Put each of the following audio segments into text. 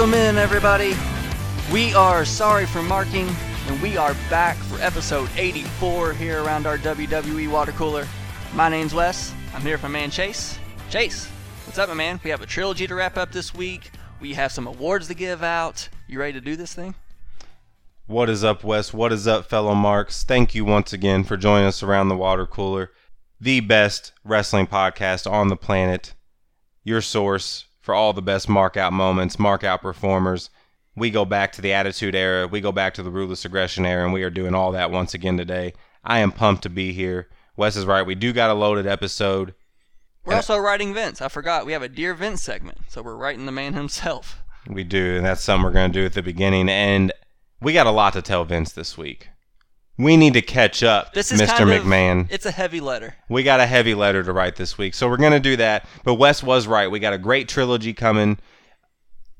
Welcome in, everybody. We are sorry for marking, and we are back for episode 84 here around our WWE water cooler. My name's Wes. I'm here with my man Chase. Chase, what's up, my man? We have a trilogy to wrap up this week. We have some awards to give out. You ready to do this thing? What is up, Wes? What is up, fellow Marks? Thank you once again for joining us around the water cooler, the best wrestling podcast on the planet. Your source for all the best mark out moments, mark out performers. We go back to the Attitude Era, we go back to the Ruthless Aggression Era, and we are doing all that once again today. I am pumped to be here. Wes is right. We do got a loaded episode. We're also writing Vince. I forgot. We have a Dear Vince segment, so we're writing the man himself. We do, and that's something we're going to do at the beginning. And we got a lot to tell Vince this week. We need to catch up, This is Mr. kind of- McMahon. It's a heavy letter. We got a heavy letter to write this week, so we're gonna do that. But Wes was right. We got a great trilogy coming.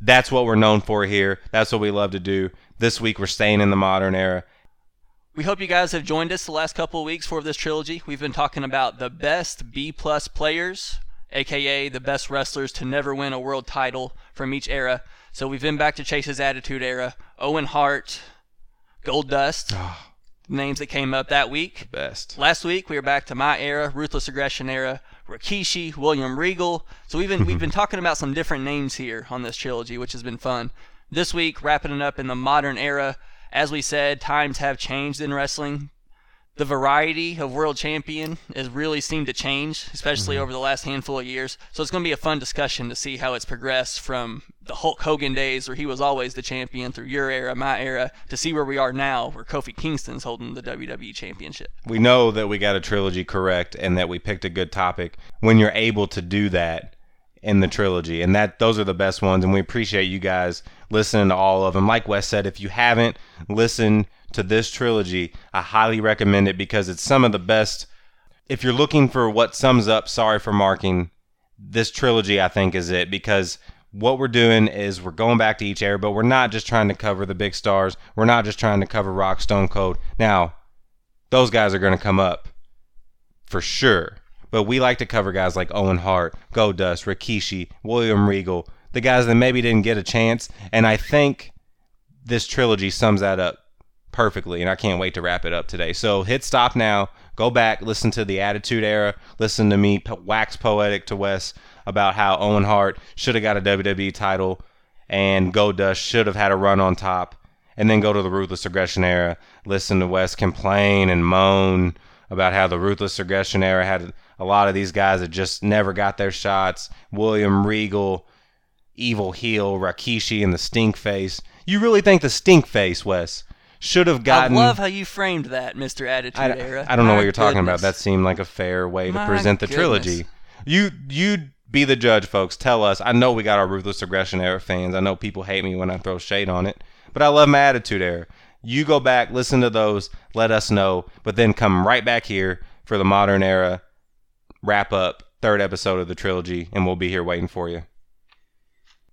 That's what we're known for here. That's what we love to do. This week we're staying in the modern era. We hope you guys have joined us the last couple of weeks for this trilogy. We've been talking about the best B plus players, aka the best wrestlers to never win a world title from each era. So we've been back to Chase's Attitude Era, Owen Hart, Goldust, ah. Names that came up that week. Best. Last week we were back to my era, Ruthless Aggression era, Rikishi, William Regal. So we've been we've been talking about some different names here on this trilogy, which has been fun. This week wrapping it up in the modern era. As we said, times have changed in wrestling. The variety of world champion has really seemed to change, especially mm-hmm. over the last handful of years. So it's going to be a fun discussion to see how it's progressed from the Hulk Hogan days, where he was always the champion, through your era, my era, to see where we are now, where Kofi Kingston's holding the WWE Championship. We know that we got a trilogy correct and that we picked a good topic when you're able to do that in the trilogy. And that those are the best ones and we appreciate you guys listening to all of them. Like Wes said, if you haven't listened to this trilogy, I highly recommend it because it's some of the best. If you're looking for what sums up sorry for marking this trilogy i think is it. Because what we're doing is we're going back to each era but we're not just trying to cover the big stars. We're not just trying to cover rock stone cold. Now those guys are going to come up for sure. But we like to cover guys like owen hart goldust rikishi william regal the guys that maybe didn't get a chance. And i think this trilogy sums that up perfectly, and I can't wait to wrap it up today. So hit stop now. Go back, listen to the Attitude Era, listen to me wax poetic to Wes about how Owen Hart should have got a WWE title, and Goldust should have had a run on top, and then go to the Ruthless Aggression Era. Listen to Wes complain and moan about how the Ruthless Aggression Era had a lot of these guys that just never got their shots. William Regal, Evil Heel, Rikishi, and the Stink Face. You really think the Stink Face, Wes, should have gotten? I love how you framed that, Mr. Attitude I, Era. I don't know My what you're talking about. That seemed like a fair way to My present the goodness. trilogy. You you be the judge, folks. Tell us. I know we got our ruthless aggression era fans. I know people hate me when I throw shade on it, but I love my attitude era. You go back, listen to those, let us know, but then come right back here for the modern era wrap up, third episode of the trilogy, and we'll be here waiting for you.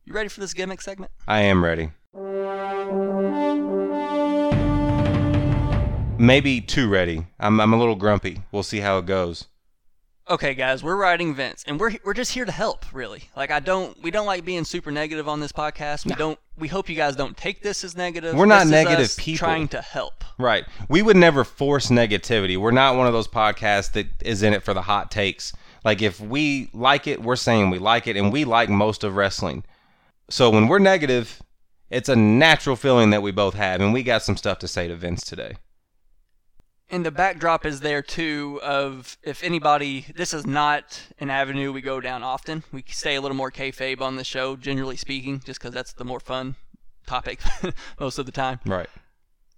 You ready for this gimmick segment? I am ready. Maybe too ready. I'm, I'm a little grumpy. We'll see how it goes. Okay, guys, we're riding Vince, and we're we're just here to help, really. Like I don't, we don't like being super negative on this podcast. We don't. We hope you guys don't take this as negative. We're not This is negative us people. Trying to help. Right. We would never force negativity. We're not one of those podcasts that is in it for the hot takes. Like if we like it, we're saying we like it and we like most of wrestling. So when we're negative, it's a natural feeling that we both have and we got some stuff to say to Vince today. And the backdrop is there too of if anybody, this is not an avenue we go down often. We stay a little more kayfabe on the show, generally speaking, just because that's the more fun topic most of the time. Right.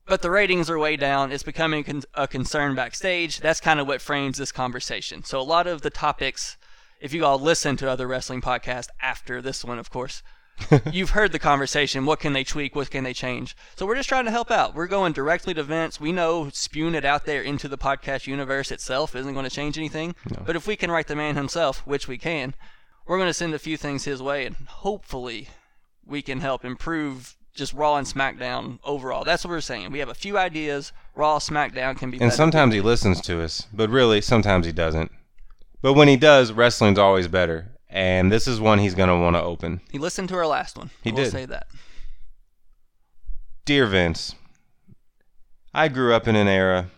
But the ratings are way down. It's becoming a concern backstage. That's kind of what frames this conversation. So a lot of the topics, if you all listen to other wrestling podcasts after this one, of course, you've heard the conversation. What can they tweak? What can they change? So we're just trying to help out. We're going directly to Vince. We know spewing it out there into the podcast universe itself isn't going to change anything. But if we can write the man himself, which we can, we're going to send a few things his way, and hopefully we can help improve just Raw and SmackDown overall. That's what we're saying. We have a few ideas. Raw, SmackDown can be. And better. sometimes he listens to us, but really sometimes he doesn't. But when he does, wrestling's always better. And this is one he's going to want to open. He listened to our last one. He we'll did. say that. Dear Vince, I grew up in an era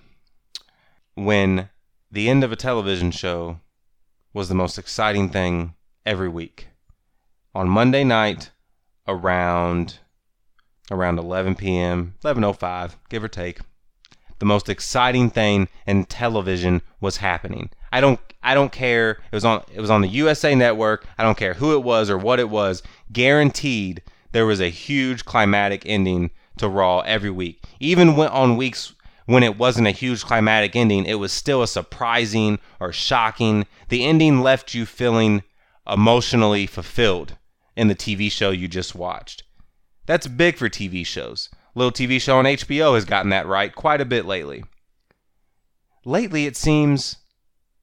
when the end of a television show was the most exciting thing every week. On Monday night around around 11 p.m., 11:05, give or take, the most exciting thing in television was happening. I don't I don't care. It was on it was on the USA network. I don't care who it was or what it was. Guaranteed there was a huge climatic ending to Raw every week. Even when on weeks when it wasn't a huge climatic ending, it was still a surprising or shocking. The ending left you feeling emotionally fulfilled in the TV show you just watched. That's big for TV shows. Little TV show on HBO has gotten that right quite a bit lately. Lately, it seems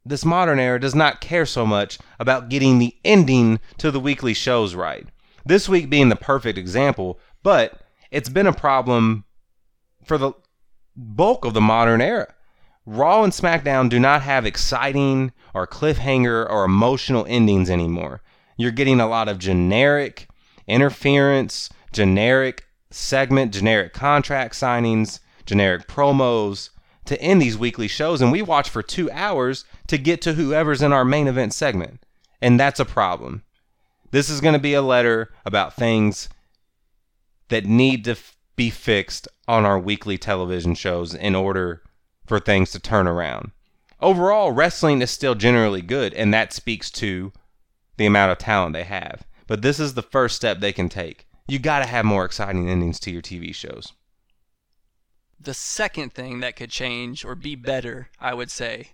this modern era does not care so much about getting the ending to the weekly shows right. This week being the perfect example, but it's been a problem for the bulk of the modern era. Raw and SmackDown do not have exciting or cliffhanger or emotional endings anymore. You're getting a lot of generic interference, generic segment, generic contract signings, generic promos to end these weekly shows. And we watch for two hours to get to whoever's in our main event segment. And that's a problem. This is going to be a letter about things that need to f- be fixed on our weekly television shows in order for things to turn around. Overall, wrestling is still generally good, and that speaks to the amount of talent they have. But this is the first step they can take. You got to have more exciting endings to your TV shows. The second thing that could change or be better, I would say,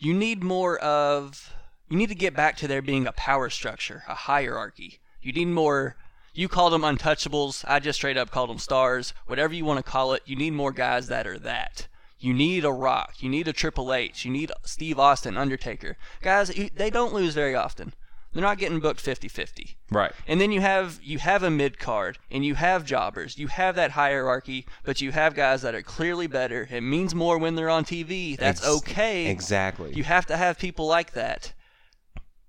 you need more of you need to get back to there being a power structure, a hierarchy. You need more you called them untouchables, I just straight up called them stars, whatever you want to call it. You need more guys that are that. You need a Rock, you need a Triple H, you need Steve Austin, Undertaker. Guys, they don't lose very often. They're not getting booked 50-50. Right. And then you have you have a mid card and you have jobbers. You have that hierarchy, but you have guys that are clearly better. It means more when they're on TV. That's Ex- okay. Exactly. You have to have people like that.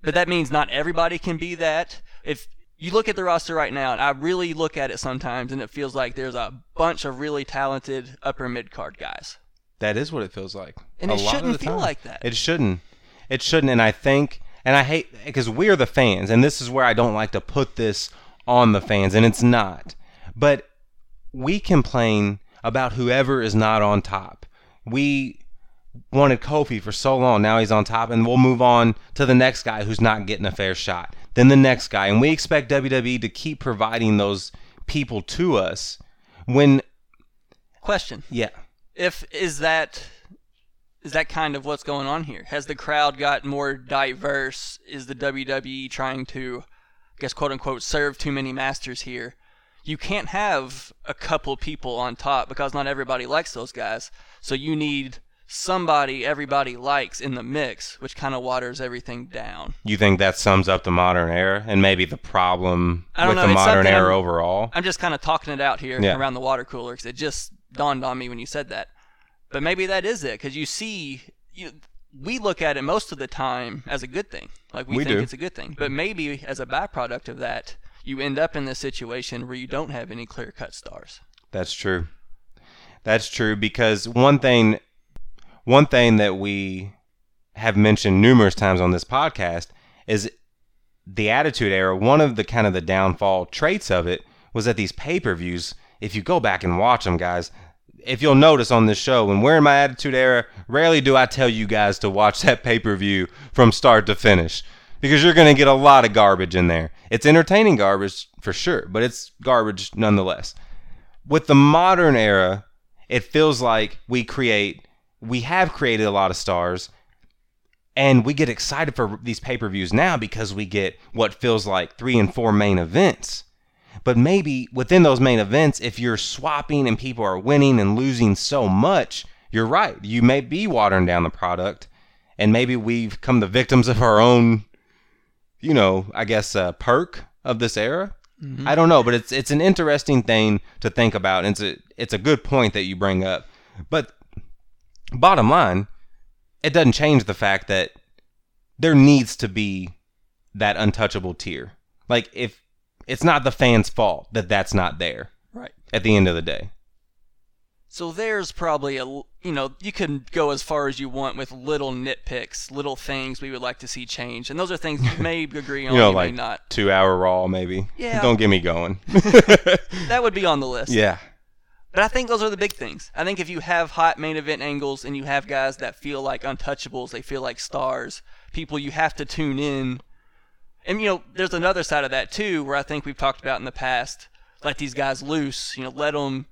But that means not everybody can be that. If you look at the roster right now, and I really look at it sometimes, and it feels like there's a bunch of really talented upper mid card guys. That is what it feels like. And A it lot of shouldn't feel time. like that. It shouldn't. It shouldn't. And I think, and I hate, because we're the fans, and this is where I don't like to put this on the fans, and it's not. But we complain about whoever is not on top. We wanted Kofi for so long. Now he's on top, and we'll move on to the next guy who's not getting a fair shot. Then the next guy, and we expect WWE to keep providing those people to us. When, Question: yeah, If is that is that kind of what's going on here? Has the crowd got more diverse? Is the WWE trying to, I guess, quote unquote, serve too many masters here? You can't have a couple people on top because not everybody likes those guys. So you need somebody everybody likes in the mix, which kind of waters everything down. you think that sums up the modern era and maybe the problem with know, the modern era I'm- overall? I'm just kind of talking it out here Yeah. around the water cooler because it just dawned on me when you said that. But maybe that is it because you see, you, we look at it most of the time as a good thing. Like we, We think do. it's a good thing. But maybe as a byproduct of that, you end up in this situation where you don't have any clear cut stars. That's true. That's true because one thing one thing that we have mentioned numerous times on this podcast is the attitude era. One of the kind of the downfall traits of it was that these pay-per-views, if you go back and watch them guys, if you'll notice on this show, when we're in my attitude era, rarely do I tell you guys to watch that pay-per-view from start to finish because you're going to get a lot of garbage in there. It's entertaining garbage for sure, but it's garbage nonetheless with the modern era, it feels like we create, we have created a lot of stars, and we get excited for these pay per views now because we get what feels like three and four main events. But maybe within those main events, if you're swapping and people are winning and losing so much, you're right. You may be watering down the product, and maybe we've come the victims of our own, you know, I guess, uh, perk of this era. I don't know, but it's it's an interesting thing to think about. And it's a it's a good point that you bring up. But bottom line, it doesn't change the fact that there needs to be that untouchable tier. Like if it's not the fans' fault that that's not there Right. at the end of the day. So there's probably a you know you can go as far as you want with little nitpicks, little things we would like to see change, and those are things you may agree on, You know, you may like not. two hour raw maybe. Yeah. Don't get me going. That would be on the list. yeah. But I think those are the big things. I think if you have hot main event angles and you have guys that feel like untouchables, they feel like stars, people you have to tune in. And you know, there's another side of that too, where I think we've talked about in the past, let these guys loose. You know, let them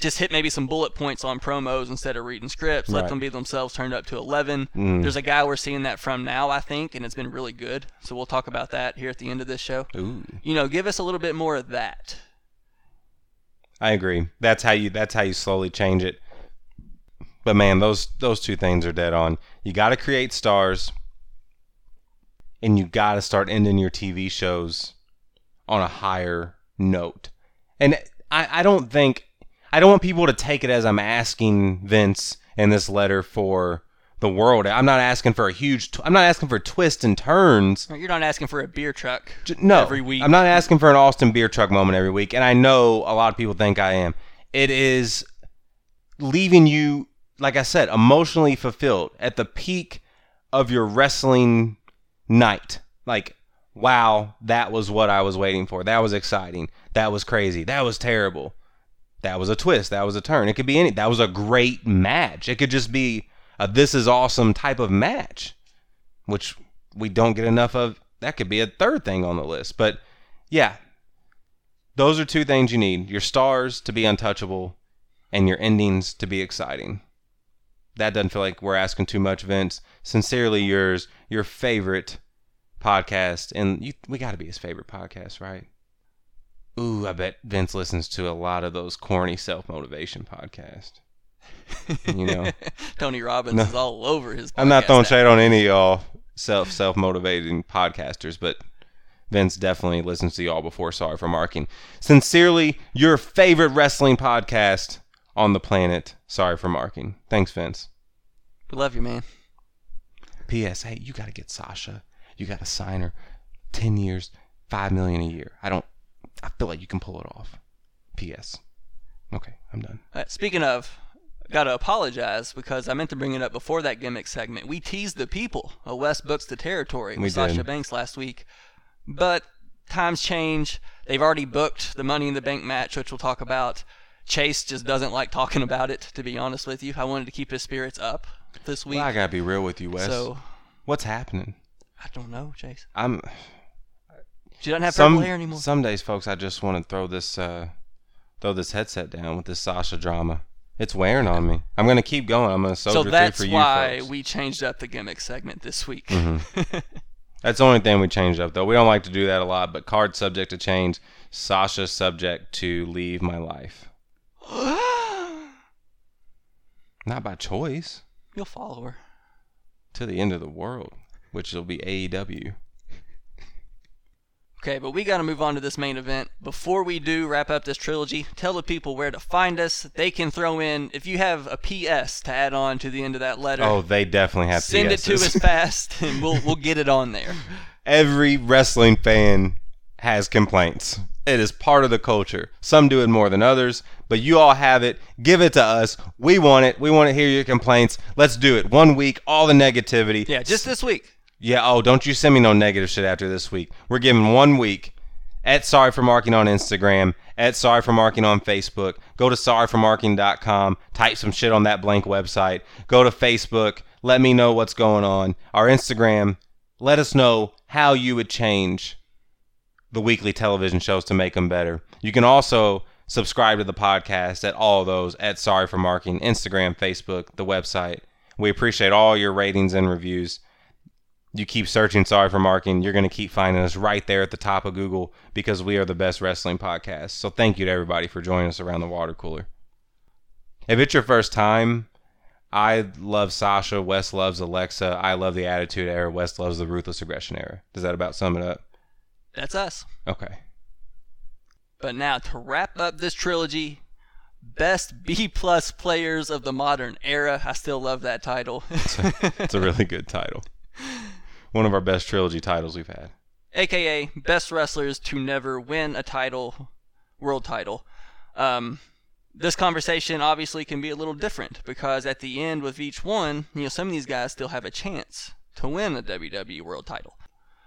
just hit maybe some bullet points on promos instead of reading scripts. Let Right. them be themselves turned up to 11. Mm. There's a guy we're seeing that from now, I think, and it's been really good. So we'll talk about that here at the end of this show. Ooh. You know, give us a little bit more of that. I agree. That's how you that's how you slowly change it. But man, those those two things are dead on. You got to create stars and you got to start ending your TV shows on a higher note. And I I don't think I don't want people to take it as I'm asking Vince in this letter for the world. I'm not asking for a huge tw- I'm not asking for twists and turns. You're not asking for a beer truck J- No, every week. I'm not asking for an Austin beer truck moment every week, and I know a lot of people think I am. It is leaving you, like I said, emotionally fulfilled at the peak of your wrestling night. Like, wow, that was what I was waiting for. That was exciting. That was crazy. That was terrible. That was a twist. That was a turn. It could be any. That was a great match. It could just be a this is awesome type of match, which we don't get enough of. That could be a third thing on the list. But yeah, those are two things you need your stars to be untouchable and your endings to be exciting. That doesn't feel like we're asking too much, Vince. Sincerely yours, your favorite podcast. And you, we got to be his favorite podcast, right? Ooh, I bet Vince listens to a lot of those corny self motivation podcasts. You know, Tony Robbins No. is all over his. I'm not throwing shade on any of y'all self self motivating podcasters, but Vince definitely listens to y'all before Sorry for Marking. Sincerely, your favorite wrestling podcast on the planet. Sorry for Marking. Thanks, Vince. We love you, man. P.S. Hey, you got to get Sasha. You got to sign her. Ten years, five million a year. I don't. I feel like you can pull it off. P.S. Okay, I'm done. Uh, speaking of, got to apologize because I meant to bring it up before that gimmick segment. We teased the people. Uh, Wes books the territory We with Sasha. Banks last week, but times change. They've already booked the Money in the Bank match, which we'll talk about. Chase just doesn't like talking about it. To be honest with you, I wanted to keep his spirits up this week. Well, I gotta be real with you, Wes. so What's happening? I don't know, Chase. I'm She doesn't have some purple hair anymore. some days, folks. I just want to throw this uh, throw this headset down with this Sasha drama. It's wearing on me. I'm gonna keep going. I'm gonna soldier so through that's for you why folks. we changed up the gimmick segment this week. Mm-hmm. That's the only thing we changed up, though. We don't like to do that a lot, but card subject to change. Sasha subject to leave my life. Not by choice. You'll follow her. To the end of the world, which will be AEW. Okay, but we got to move on to this main event. Before we do wrap up this trilogy, tell the people where to find us. They can throw in, if you have a PS to add on to the end of that letter, Oh, they definitely have send it to PSs. us fast, and we'll we'll get it on there. Every wrestling fan has complaints. It is part of the culture. Some do it more than others, but you all have it. Give it to us. We want it. We want to hear your complaints. Let's do it. One week, all the negativity. Yeah, just this week. Yeah, oh, don't you send me no negative shit after this week. We're giving one week at Sorry for Marking on Instagram, at Sorry for Marking on Facebook. Go to sorryformarking.com, type some shit on that blank website. Go to Facebook, let me know what's going on. Our Instagram, let us know how you would change the weekly television shows to make them better. You can also subscribe to the podcast at all those at Sorry for Marking, Instagram, Facebook, the website. We appreciate all your ratings and reviews. You keep searching sorry for marking you're going to keep finding us right there at the top of google because we are the best wrestling podcast. So thank you to everybody for joining us around the water cooler. If it's your first time i love sasha Wes loves alexa i love the attitude era Wes loves the ruthless aggression era. Does that about sum it up? That's us. okay But now to wrap up this trilogy, best B plus players of the modern era. I still love that title. it's a really good title one of our best trilogy titles we've had. aka best wrestlers to never win a title, world title. Um, this conversation obviously can be a little different because at the end with each one, you know, some of these guys still have a chance to win a WWE world title.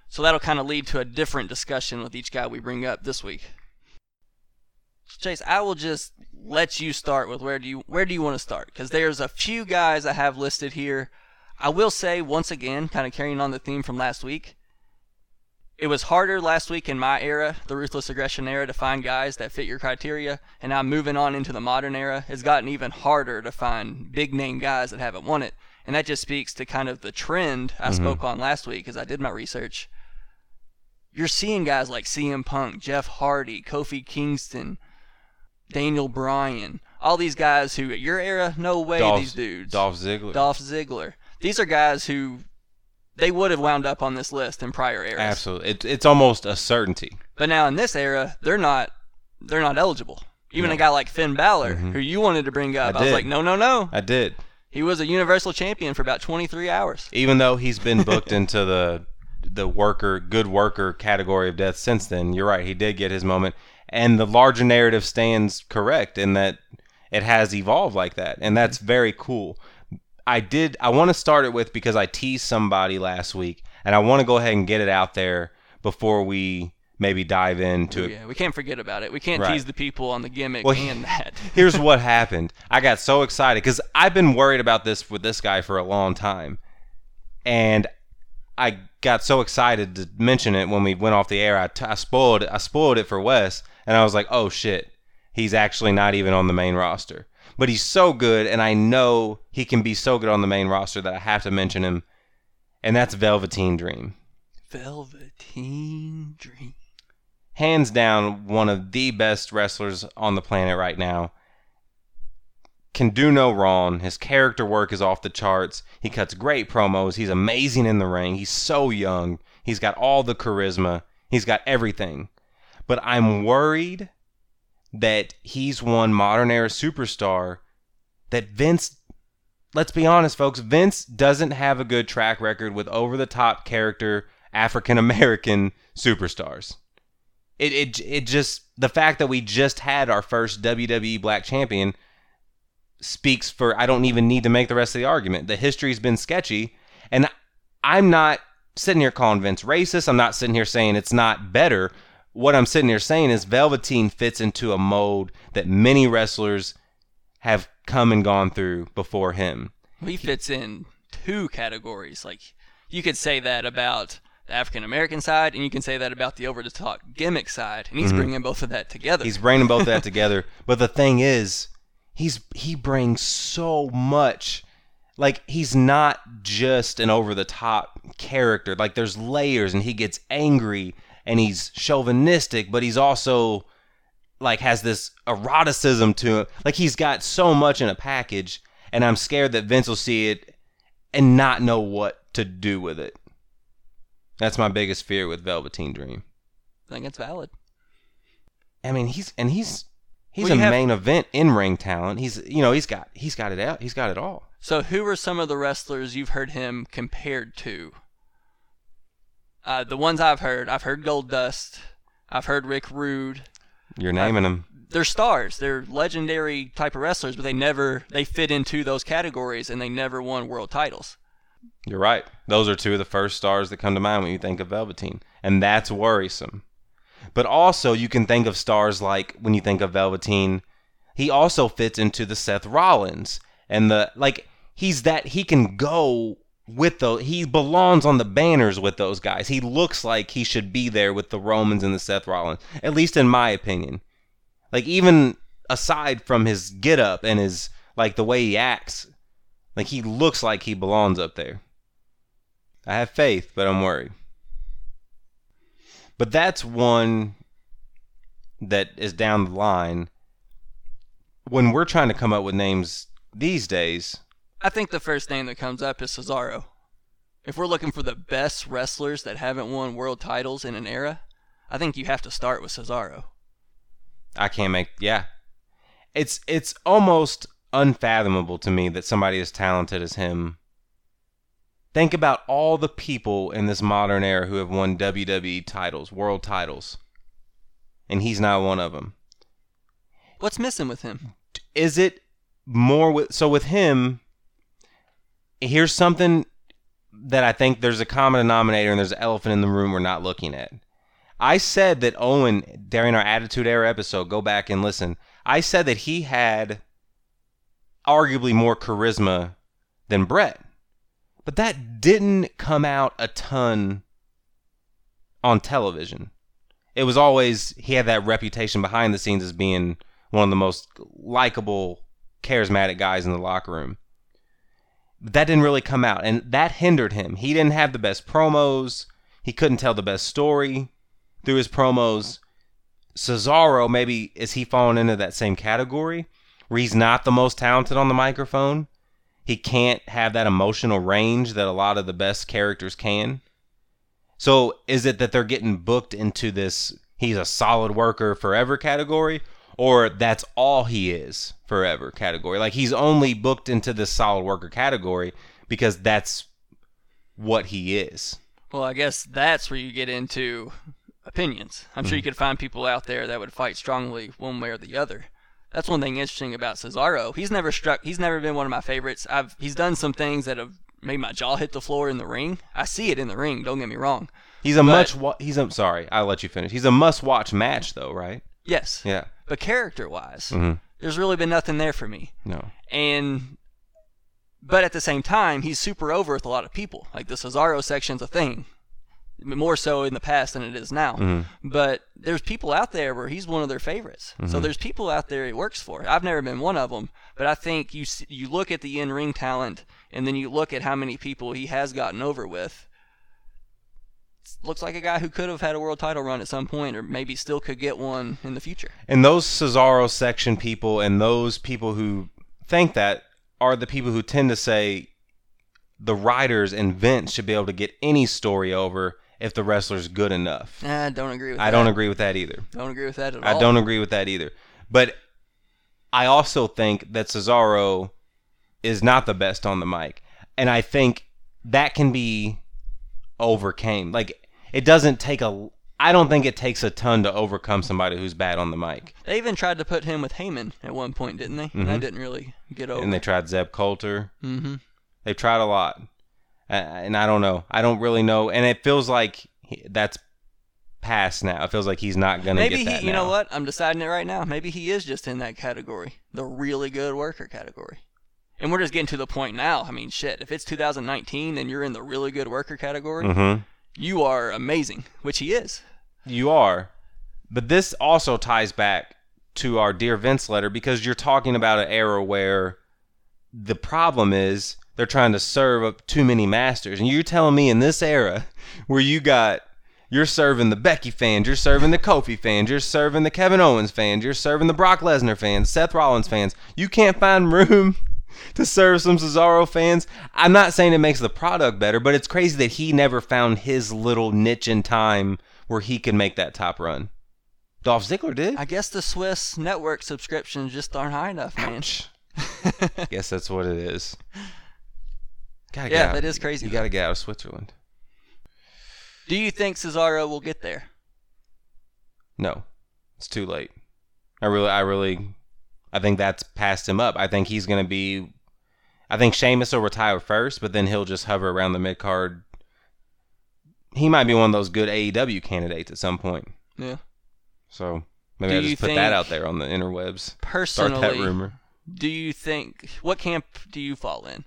So that'll kind of lead to a different discussion with each guy we bring up this week. Chase, I will just let you start with where do you where do you want to start? Because there's a few guys I have listed here. I will say once again, kind of carrying on the theme from last week, it was harder last week in my era, the ruthless aggression era, to find guys that fit your criteria. And now moving on into the modern era, it's gotten even harder to find big name guys that haven't won it. And that just speaks to kind of the trend I mm-hmm. spoke on last week as I did my research. You're seeing guys like CM Punk, Jeff Hardy, Kofi Kingston, Daniel Bryan, all these guys who your era, no way Dolph, these dudes. Dolph Ziggler. Dolph Ziggler. These are guys who they would have wound up on this list in prior eras. Absolutely. It, it's almost a certainty. But now in this era, they're not they're not eligible. Even No. a guy like Finn Balor, mm-hmm. who you wanted to bring up, I I, was like, no, no, no. I did. He was a Universal Champion for about 23 hours. Even though he's been booked into the the worker, good worker category of death since then, you're right. He did get his moment. And the larger narrative stands correct in that it has evolved like that. And that's mm-hmm. very cool. I did I want to start it with because I teased somebody last week and I want to go ahead and get it out there before we maybe dive into oh, it. Yeah, we can't forget about it. We can't Right. tease the people on the gimmick Well, and that. Here's what happened. I got so excited because I've been worried about this with this guy for a long time, and I got so excited to mention it when we went off the air. I, t- I spoiled it. I spoiled it for Wes, and I was like, "Oh shit, he's actually not even on the main roster." But he's so good, and I know he can be so good on the main roster that I have to mention him, and that's Velveteen Dream. Velveteen Dream. hands down one of the best wrestlers on the planet right now. Can do no wrong. His character work is off the charts. He cuts great promos. He's amazing in the ring. He's so young. He's got all the charisma. He's got everything. But I'm worried that he's one modern era superstar that Vince let's be honest folks, Vince doesn't have a good track record with over the top character African American superstars it, it it just the fact that we just had our first WWE Black Champion speaks for I don't even need to make the rest of the argument. The history's been sketchy, and I'm not sitting here calling Vince racist. I'm not sitting here saying it's not better. What I'm sitting here saying is Velveteen fits into a mold that many wrestlers have come and gone through before him. He fits in two categories. Like you could say that about the African American side, and you can say that about the over the top gimmick side, and he's bringing both of that together. Mm-hmm. He's bringing both of that together. But the thing is, he's he brings so much. Like he's not just an over the top character. Like there's layers, and he gets angry, and he's chauvinistic, but he's also like has this eroticism to him. Like he's got so much in a package, and I'm scared that Vince will see it and not know what to do with it. That's my biggest fear with Velveteen Dream. I think it's valid. I mean, he's and he's he's Well, a have- main event in ring talent. He's you know he's got he's got it out. He's got it all. So, who are some of the wrestlers you've heard him compared to? Uh, the ones I've heard, I've heard Goldust, I've heard Rick Rude. You're naming them. They're stars. They're legendary type of wrestlers, but they never they fit into those categories, and they never won world titles. You're right. Those are two of the first stars that come to mind when you think of Velveteen, and that's worrisome. But also, you can think of stars like when you think of Velveteen, he also fits into the Seth Rollins and the like. He's that he can go with those. He belongs on the banners with those guys. He looks like he should be there with the Romans and the Seth Rollins, at least in my opinion. Like even aside from his get up and his like the way he acts, like he looks like he belongs up there. I have faith, but I'm worried. But that's one that is down the line. When we're trying to come up with names these days, I think the first name that comes up is Cesaro. If we're looking for the best wrestlers that haven't won world titles in an era, I think you have to start with Cesaro. I can't make yeah. It's it's almost unfathomable to me that somebody as talented as him Think about all the people in this modern era who have won WWE titles, world titles, and he's not one of them. What's missing with him? Is it more with so with him? Here's something that I think there's a common denominator and there's an elephant in the room we're not looking at. I said that Owen during our Attitude Era episode, go back and listen. I said that he had arguably more charisma than Bret, But that didn't come out a ton on television. It was always he had that reputation behind the scenes as being one of the most likable, charismatic guys in the locker room. But that didn't really come out, and that hindered him. He didn't have the best promos. He couldn't tell the best story through his promos. Cesaro, maybe is he falling into that same category where he's not the most talented on the microphone? He can't have that emotional range that a lot of the best characters can. So is it that they're getting booked into this he's a solid worker forever category? Or that's all he is forever category. Like he's only booked into this solid worker category because that's what he is. Well, I guess that's where you get into opinions. I'm sure you mm-hmm. could find people out there that would fight strongly one way or the other. That's one thing interesting about Cesaro. He's never struck. He's never been one of my favorites. I've he's done some things that have made my jaw hit the floor in the ring. I see it in the ring. Don't get me wrong. He's a But- much wa- he's a sorry, I'll let you finish. He's a must watch match though, right? Yes. Yeah. But character wise, Mhm. there's really been nothing there for me. No. And but at the same time, he's super over with a lot of people. Like the Cesaro section's a thing. More so in the past than it is now. Mm-hmm. But there's people out there where he's one of their favorites. So there's people out there he works for. I've never been one of them, but I think you you look at the in-ring talent and then you look at how many people he has gotten over with. Looks like a guy who could have had a world title run at some point or maybe still could get one in the future. And those Cesaro section people and those people who think that are the people who tend to say the writers and Vince should be able to get any story over if the wrestler's good enough. I don't agree with I that. don't agree with that either. Don't agree with that at I all. don't agree with that either. But I also think that Cesaro is not the best on the mic. And I think that can be overcame. Like it doesn't take a I don't think it takes a ton to overcome somebody who's bad on the mic. They even tried to put him with Heyman at one point, didn't they? And that didn't really get over. Mm-hmm. And they tried Zeb Colter. mm-hmm. They've tried a lot. Uh, and I don't know. I don't really know. And it feels like he- that's past now. It feels like he's not going to Maybe get that he, you know what? I'm deciding it right now. Maybe he is just in that category, the really good worker category. And we're just getting to the point now. I mean, shit. If it's 2019 and you're in the really good worker category, Mhm. you are amazing, which he is. You are. But this also ties back to our Dear Vince letter because you're talking about an era where the problem is they're trying to serve up too many masters. And you're telling me in this era where you got you're serving the Becky fans, you're serving the Kofi fans, you're serving the Kevin Owens fans, you're serving the Brock Lesnar fans, Seth Rollins fans. You can't find room to serve some Cesaro fans. I'm not saying it makes the product better, but it's crazy that he never found his little niche in time where he could make that top run. Dolph Ziggler did. I guess the Swiss network subscriptions just aren't high enough, man. Guess that's what it is. Gotta Yeah, get out. that is crazy, You gotta get out of Switzerland. Do you think Cesaro will get there? No, it's too late. I really, I really, I think that's passed him up. I think he's gonna be. I think Sheamus will retire first, but then he'll just hover around the mid card. He might be one of those good AEW candidates at some point. Yeah. So maybe Do I just put that out there on the interwebs. Personally, Start that rumor. do you think what camp do you fall in?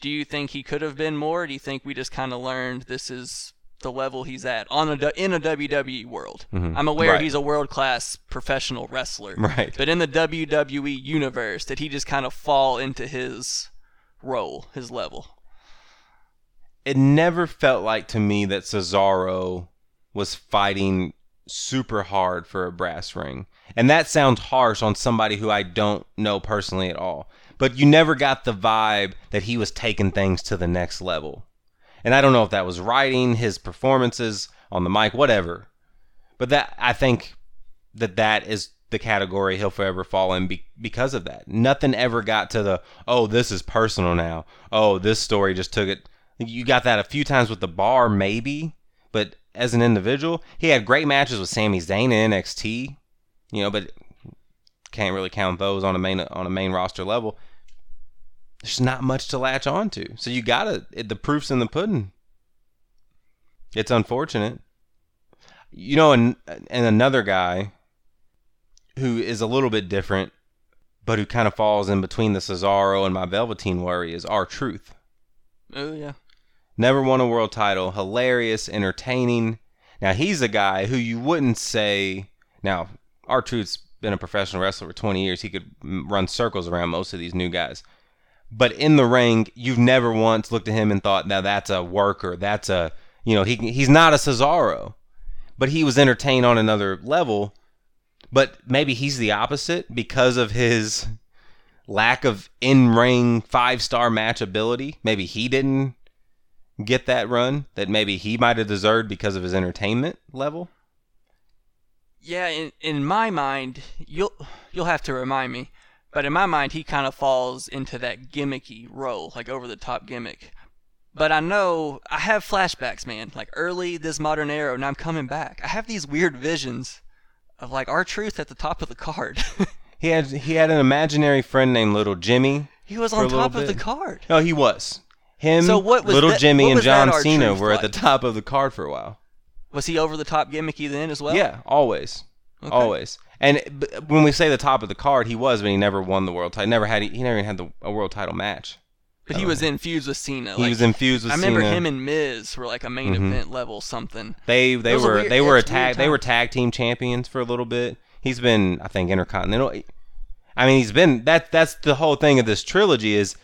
Do you think he could have been more? Or do you think we just kind of learned this is the level he's at on a in a WWE world? Mm-hmm. I'm aware Right. he's a world class professional wrestler, Right. But in the WWE universe, did he just kind of fall into his role, his level? it never felt like to me that Cesaro was fighting super hard for a brass ring. And that sounds harsh on somebody who I don't know personally at all. But you never got the vibe that he was taking things to the next level. And I don't know if that was writing, his performances on the mic, whatever. But that I think that that is the category he'll forever fall in be- because of that. Nothing ever got to the oh this is personal now. Oh this story just took it You got that a few times with the bar, maybe, but as an individual, he had great matches with Sami Zayn in NXT. You know, but can't really count those on a main on a main roster level. There's not much to latch on to, so you gotta. It, the proof's in the pudding. It's unfortunate. You know, and and another guy who is a little bit different, but who kind of falls in between the Cesaro and my Velveteen worry is R-Truth. Oh yeah. Never won a world title. Hilarious, entertaining. Now he's a guy who you wouldn't say. Now R-Truth's been a professional wrestler for 20 years. He could run circles around most of these new guys. But in the ring, you've never once looked at him and thought, now that's a worker. That's a, you know, he he's not a Cesaro. But he was entertained on another level. But maybe he's the opposite because of his lack of in ring five star match ability. Maybe he didn't get that run that maybe he might have deserved because of his entertainment level. Yeah, in in my mind, you'll you'll have to remind me, but in my mind, he kind of falls into that gimmicky role, like over the top gimmick. But I know I have flashbacks, man. Like early this modern era, and I'm coming back. I have these weird visions of like R-Truth at the top of the card. he had he had an imaginary friend named Little Jimmy. He was on top of the card. No, he was. Him, so what was Little that, Jimmy, and John Cena were like? at the top of the card for a while. Was he over the top gimmicky then as well? Yeah, always, okay. always. And when we say the top of the card, he was, but he never won the world title. Never had he never even had the, a world title match. But he was infused with Cena. He was infused with Cena. I remember Cena. him and Miz were like a main mm-hmm. event level something. They they were weird, they were a tag they were tag team champions for a little bit. He's been I think intercontinental. I mean he's been that that's the whole thing of this trilogy is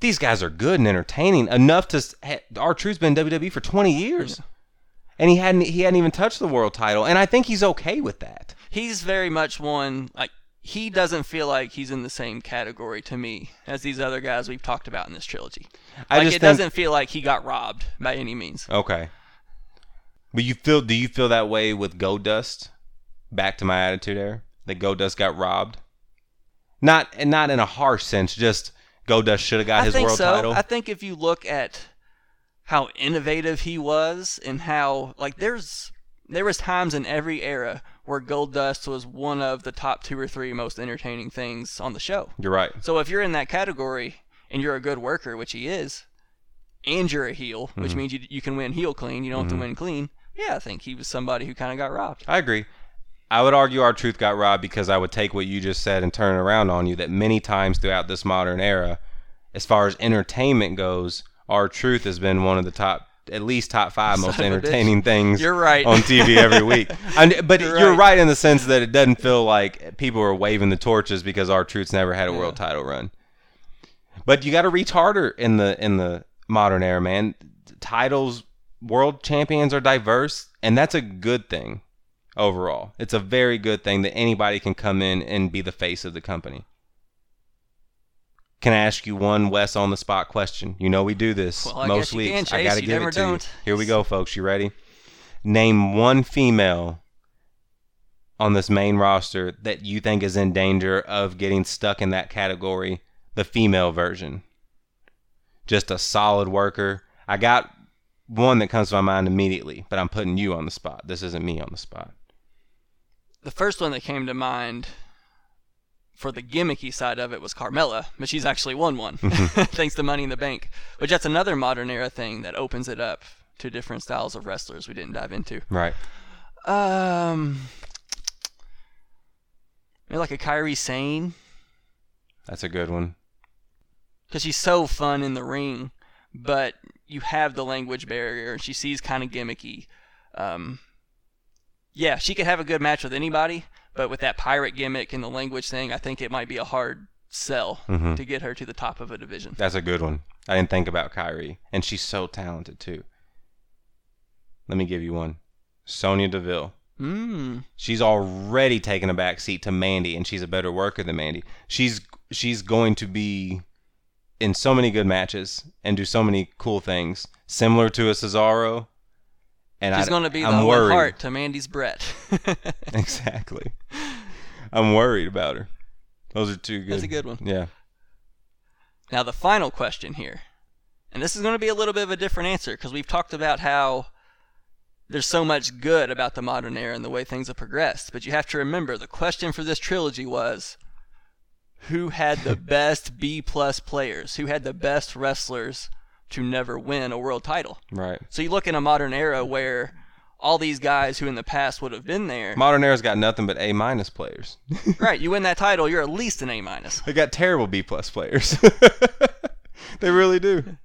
these guys are good and entertaining enough to R-Truth's been WWE for 20 years. Yeah. And he hadn't he hadn't even touched the world title and I think he's okay with that. He's very much one like he doesn't feel like he's in the same category to me as these other guys we've talked about in this trilogy. I like it think, doesn't feel like he got robbed by any means. Okay. But you feel do you feel that way with Goldust? Back to my attitude there. That Goldust got robbed? Not and not in a harsh sense, just Goldust should have got I his world so. title. I think if you look at how innovative he was and how like there's there was times in every era where Goldust was one of the top two or three most entertaining things on the show. You're right. So if you're in that category and you're a good worker, which he is, and you're a heel, which Mm-hmm. means you, you can win heel clean, you don't have to win clean. Yeah, I think he was somebody who kind of got robbed. I agree. I would argue R-Truth got robbed because I would take what you just said and turn it around on you that many times throughout this modern era, as far as entertainment goes, R-Truth has been one of the top at least top five most Son entertaining things You're right. on TV every week. And, but You're you're, right. right. in the sense that it doesn't feel like people are waving the torches because R-Truth's never had a world title run. But you got to reach harder in the in the modern era, man. Titles, world champions are diverse, and that's a good thing overall. It's a very good thing that anybody can come in and be the face of the company. Can I ask you one Wes on the spot question? You know we do this Well, I most weeks. can, I gotta You give it to don't. you. Here we go, folks. You ready? Name one female on this main roster that you think is in danger of getting stuck in that category, the female version. Just a solid worker. I got one that comes to my mind immediately, but I'm putting you on the spot. This isn't me on the spot. The first one that came to mind for the gimmicky side of it was Carmella, but she's actually won one thanks to Money in the Bank, which that's another modern era thing that opens it up to different styles of wrestlers we didn't dive into. Right. Um, maybe like a Kairi Sane That's a good one. because she's so fun in the ring, but you have the language barrier, and she sees kind of gimmicky. Um, yeah, she could have a good match with anybody, but with that pirate gimmick and the language thing, I think it might be a hard sell Mhm. to get her to the top of a division. That's a good one. I didn't think about Kairi, and she's so talented too. Let me give you one. Sonya Deville. Mm. She's already taken a back seat to Mandy, and she's a better worker than Mandy. She's she's going to be in so many good matches and do so many cool things, similar to a Cesaro. And She's going to be the I'm Owen worried. Hart to Mandy's Bret. Exactly. I'm worried about her. Those are two good. That's a good one. Yeah. Now the final question here, And this is going to be a little bit of a different answer because we've talked about how there's so much good about the modern era and the way things have progressed. But you have to remember the question for this trilogy was who had the best B plus players, who had the best wrestlers to never win a world title. Right. So you look in a modern era where all these guys who in the past would have been there. Modern era's got nothing but A minus players. right, you win that title, you're at least an A minus. They got terrible B plus players. they really do.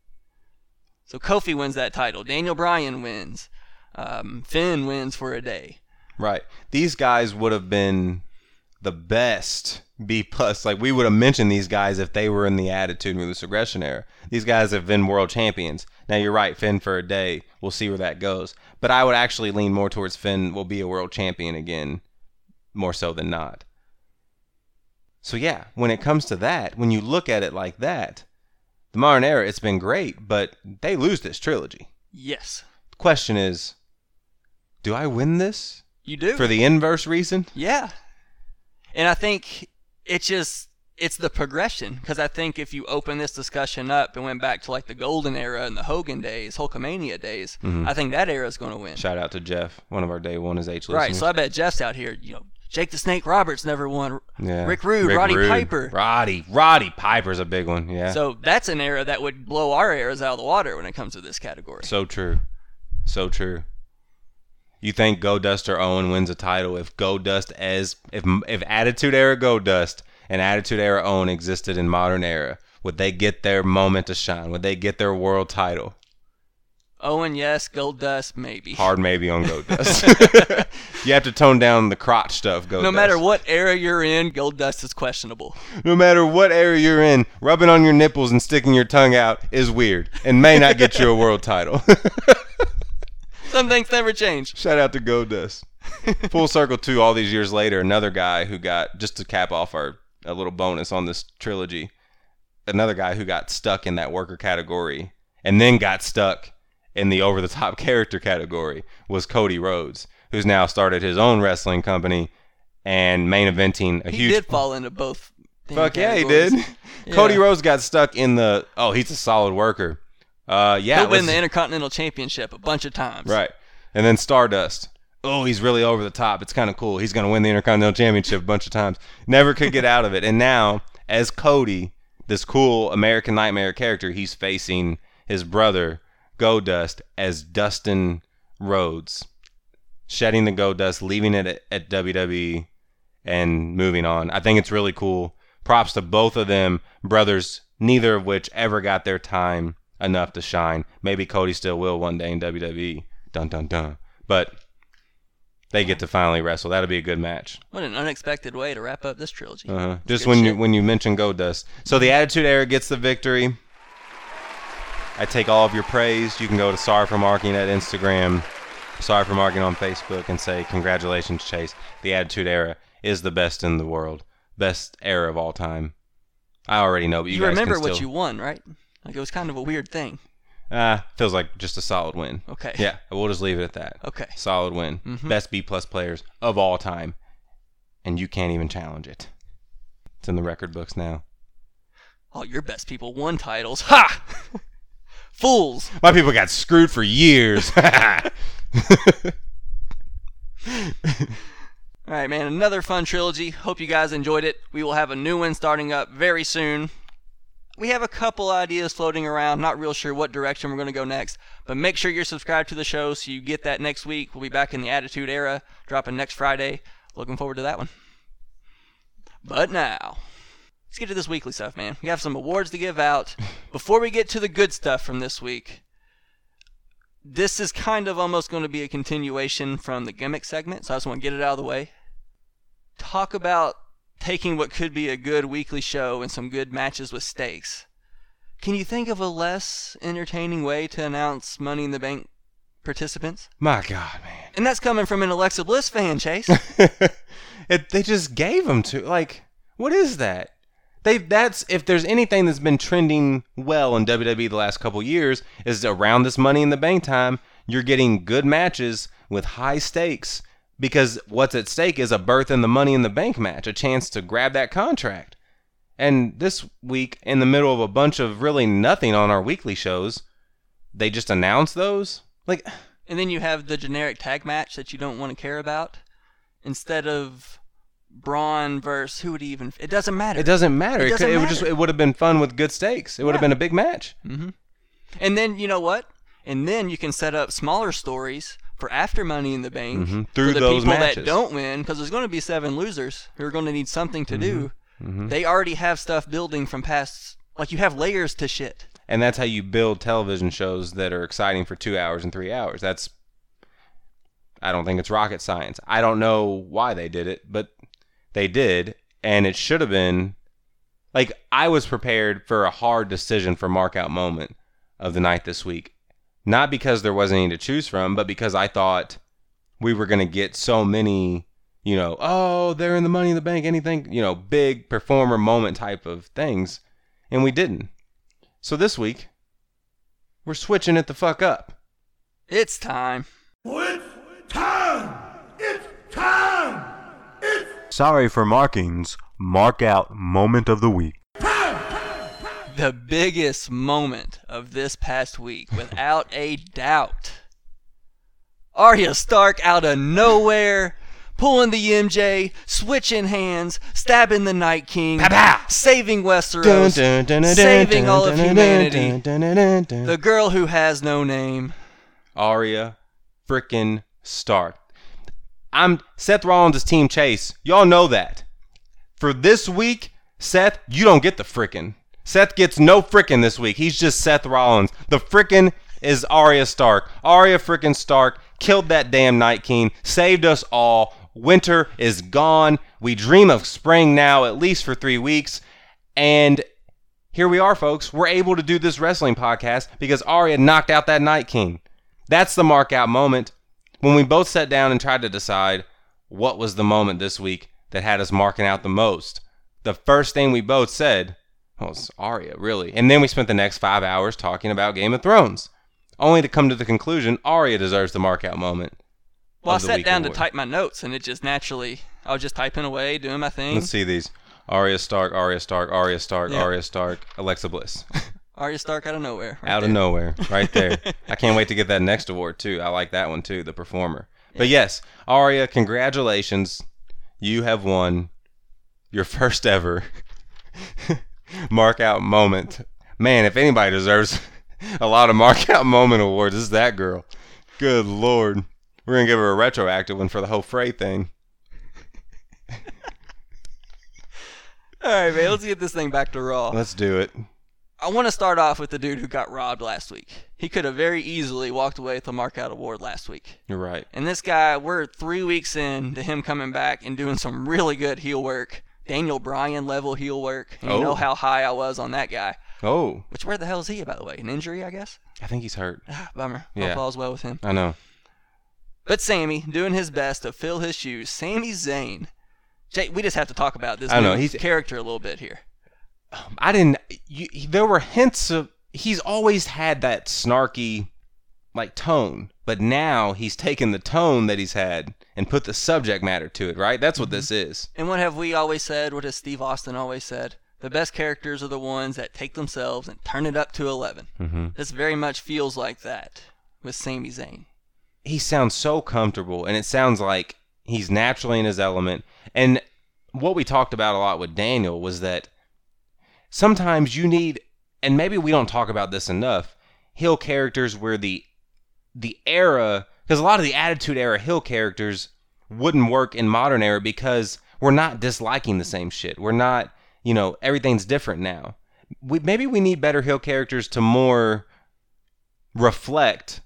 So Kofi wins that title. Daniel Bryan wins. Um, Finn wins for a day. Right. These guys would have been the best B plus. Like we would have mentioned these guys if they were in the Attitude Ruthless Aggression era. These guys have been world champions. Now you're right, Finn for a day. We'll see where that goes. But I would actually lean more towards Finn will be a world champion again, more so than not. So yeah, when it comes to that, when you look at it like that, the modern era, it's been great, but they lose this trilogy. Yes. The question is, do I win this? You do. For the inverse reason? Yeah. And I think it's just it's the progression because I think if you open this discussion up and went back to like the golden era and the Hogan days, Hulkamania days, Mhm. I think that era is going to win. Shout out to Jeff, one of our day one is H listeners. Right. So I bet Jeff's out here. You know, Jake the Snake Roberts never won. yeah. Rick Rude, Roddy Piper. Roddy, Roddy Piper's a big one. Yeah. So that's an era that would blow our eras out of the water when it comes to this category. So true. So true. You think Goldust or Owen wins a title if Goldust as if if Attitude Era Goldust and Attitude Era Owen existed in modern era, would they get their moment to shine? Would they get their world title? Owen, yes. Goldust, maybe. Hard maybe on Goldust. you have to tone down the crotch stuff, Goldust. No matter what era you're in, Goldust is questionable. no matter what era you're in, rubbing on your nipples and sticking your tongue out is weird and may not get you a world title. Some things never change. Shout out to Goldust. Full circle too. All these years later, another guy who got just to cap off our a little bonus on this trilogy. Another guy who got stuck in that worker category and then got stuck in the over the top character category was Cody Rhodes, who's now started his own wrestling company and main eventing a He huge. did fall into both. Fuck yeah, he did. Yeah. Cody Rhodes got stuck in the. Oh, he's a solid worker. Uh, yeah, He'll win the Intercontinental Championship a bunch of times. Right. And then Stardust. Oh, he's really over the top. It's kind of cool. He's going to win the Intercontinental Championship a bunch of times. Never could get out of it. And now, as Cody, this cool American Nightmare character, he's facing his brother, Goldust, as Dustin Rhodes, shedding the Goldust, leaving it at, at WWE, and moving on. I think it's really cool. Props to both of them, brothers, neither of which ever got their time enough to shine. Maybe Cody still will one day in WWE. Dun dun dun. But they get to finally wrestle. That'll be a good match. What an unexpected way to wrap up this trilogy. Uh-huh. Just Good when you when you mention Goldust. So the Attitude Era gets the victory. I take all of your praise. You can go to Sorry for Marking at Instagram, Sorry for Marking on Facebook, and say congratulations, Chase. The Attitude Era is the best in the world, best era of all time. I already know, but you, you remember what still, you won, right? Like it was kind of a weird thing. Ah, feels like just a solid win. Okay. Yeah, we'll just leave it at that. Okay. Solid win. Mhm. Best B plus players of all time, and you can't even challenge it. It's in the record books now. All your best people won titles. Ha! Fools. My people got screwed for years. All right, man. Another fun trilogy. Hope you guys enjoyed it. We will have a new one starting up very soon. We have a couple ideas floating around. Not real sure what direction we're going to go next, but make sure you're subscribed to the show so you get that next week. We'll be back in the Attitude Era, dropping next Friday. Looking forward to that one. But now, let's get to this weekly stuff, man. We have some awards to give out. Before we get to the good stuff from this week, this is kind of almost going to be a continuation from the gimmick segment, so I just want to get it out of the way. Talk about taking what could be a good weekly show and some good matches with stakes. Can you think of a less entertaining way to announce Money in the Bank participants? My God, man. And that's coming from an Alexa Bliss fan, Chase. it, they just gave them to like what is that? They that's if there's anything that's been trending well in WWE the last couple years is around this Money in the Bank time. You're getting good matches with high stakes because what's at stake is a berth in the Money in the Bank match, a chance to grab that contract. And this week, in the middle of a bunch of really nothing on our weekly shows, they just announced those. Like, And then you have the generic tag match that you don't want to care about instead of Braun versus who would even. It doesn't matter. it doesn't matter. It It, doesn't it would just it would have been fun with good stakes. It would have been a big match. Mm-hmm. And then you know what? And then you can set up smaller stories for after Money in the Bank Mhm. Through for the people matches. that don't win, because there's going to be seven losers who are going to need something to do. Mm-hmm. They already have stuff building from past. Like you have layers to shit. And that's how you build television shows that are exciting for two hours and three hours. That's I don't think it's rocket science. I don't know why they did it, but they did, and it should have been like I was prepared for a hard decision for mark out moment of the night this week. Not because there wasn't any to choose from, but because I thought we were gonna get so many, you know, oh, they're in the money in the bank, anything, you know, big performer moment type of things. And we didn't. So this week, we're switching it the fuck up. It's time. It's time! It's time! It's Sorry for markings. Mark out moment of the week. The biggest moment of this past week, without a doubt. Arya Stark out of nowhere, pulling the MJ, switching hands, stabbing the Night King, saving Westeros, saving all of humanity. The girl who has no name. Arya frickin' Stark. I'm Seth Rollins is Team Chase. Y'all know that. For this week, Seth, you don't get the frickin'. Seth gets no frickin' this week. He's just Seth Rollins. The frickin' is Arya Stark. Arya frickin' Stark killed that damn Night King, saved us all. Winter is gone. We dream of spring now, at least for three weeks. And here we are, folks. We're able to do this wrestling podcast because Arya knocked out that Night King. That's the mark out moment when we both sat down and tried to decide what was the moment this week that had us marking out the most. The first thing we both said Oh, was Arya, really. And then we spent the next five hours talking about Game of Thrones, only to come to the conclusion Arya deserves the mark out moment. Well, I sat down to type my notes, and it just naturally, I was just typing away, doing my thing. Let's see these. Arya Stark, Arya Stark, Arya Stark, Yeah. Arya Stark, Alexa Bliss. Arya Stark out of nowhere. right out of nowhere, right there. I can't wait to get that next award too. I like that one too, the performer. But yes, Arya, congratulations. You have won your first ever mark out moment. Man, if anybody deserves a lot of mark out moment awards, it's that girl. Good lord. We're gonna give her a retroactive one for the whole Frey thing. All right, man, let's get this thing back to Raw. Let's do it. I want to start off with the dude who got robbed last week. He could have very easily walked away with the mark out award last week. You're right. And this guy, we're three weeks in to him coming back and doing some really good heel work. Daniel Bryan level heel work. And You Oh. know how high I was on that guy. Oh, Which where the hell is he, by the way? An injury, I guess. I think he's hurt. Ah, bummer. Yeah. Hope all's well with him. I know. But Sami doing his best to fill his shoes. Sami Zayn. Jay, we just have to talk about this I know, he's- character a little bit here. I didn't. You, there were hints of. He's always had that snarky, like tone, but now he's taken the tone that he's had and put the subject matter to it. Right? That's what this is. And what have we always said? What has Steve Austin always said? The best characters are the ones that take themselves and turn it up to 11. Mm-hmm. This very much feels like that with Sami Zayn. He sounds so comfortable, and it sounds like he's naturally in his element. And what we talked about a lot with Daniel was that sometimes you need, and maybe we don't talk about this enough, heel characters where the the era, because a lot of the Attitude Era heel characters wouldn't work in modern era because we're not disliking the same shit. We're not, you know, everything's different now. We maybe we need better heel characters to more reflect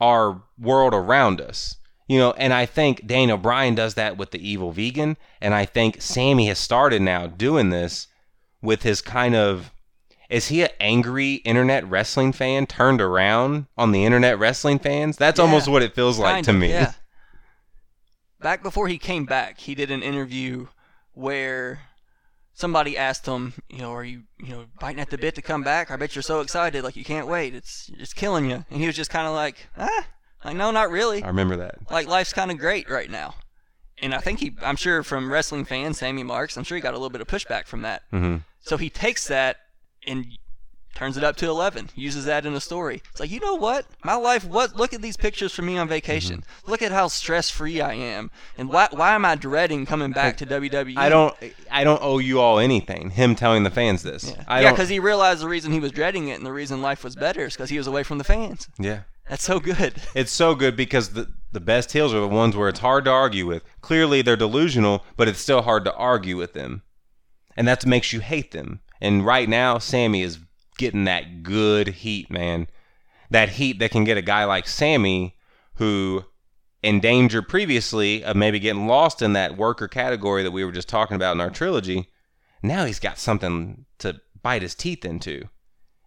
our world around us. You know, and I think Daniel Bryan does that with the evil vegan, and I think Sami has started now doing this with his kind of is he an angry internet wrestling fan turned around on the internet wrestling fans? That's Yeah, almost what it feels like to of, me. Yeah. Back before he came back, he did an interview where somebody asked him, you know, are you, you know, biting at the bit to come back? I bet you're so excited, like you can't wait. It's it's killing you. And he was just kind of like, ah, like no, not really. I remember that. Like life's kind of great right now. and I think he, I'm sure from wrestling fans, Sammy Marks, I'm sure he got a little bit of pushback from that. Mhm. So he takes that and turns it up to 11, uses that in a story. It's like, you know what? My life, what? Look at these pictures from me on vacation. Mm-hmm. Look at how stress free I am, and why, why am I dreading coming back to WWE? I don't I don't owe you all anything. Him telling the fans this. Yeah, I yeah, because he realized the reason he was dreading it and the reason life was better is because he was away from the fans. yeah. That's so good. It's so good because the the best heels are the ones where it's hard to argue with. Clearly they're delusional, but it's still hard to argue with them. And that makes you hate them. And right now Sami is getting that good heat, man. That heat that can get a guy like Sami who in danger previously of maybe getting lost in that worker category that we were just talking about in our trilogy. Now he's got something to bite his teeth into.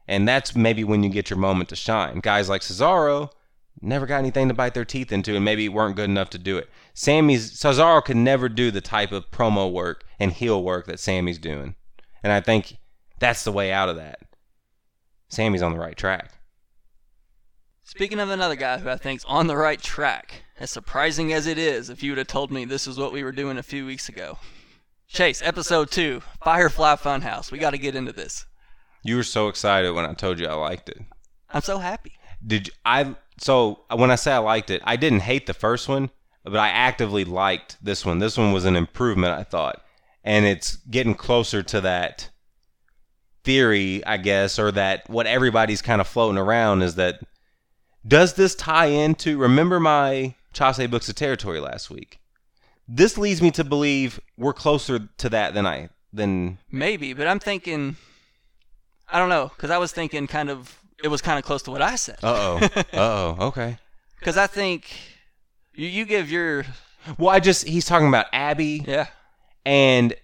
And that's maybe when you get your moment to shine. Guys like Cesaro never got anything to bite their teeth into and maybe weren't good enough to do it. Sami's Cesaro could never do the type of promo work and heel work that Sami's doing. And I think that's the way out of that. Sami's on the right track. Speaking of another guy who I think's on the right track, as surprising as it is, if you would have told me this is what we were doing a few weeks ago. Chase, episode two, Firefly Funhouse. We got to get into this. You were so excited when I told you I liked it. I'm so happy. Did you, I so when I say I liked it, I didn't hate the first one, but I actively liked this one. This one was an improvement, I thought. And it's getting closer to that theory, I guess, or that what everybody's kind of floating around is that does this tie into remember my Chase Books of Territory last week? This leads me to believe we're closer to that than I than Maybe, but I'm thinking, I don't know, because I was thinking kind of, it was kind of close to what I said. uh oh. uh oh. Okay. Because I think you, you give your, Well, I just he's talking about Abby yeah, and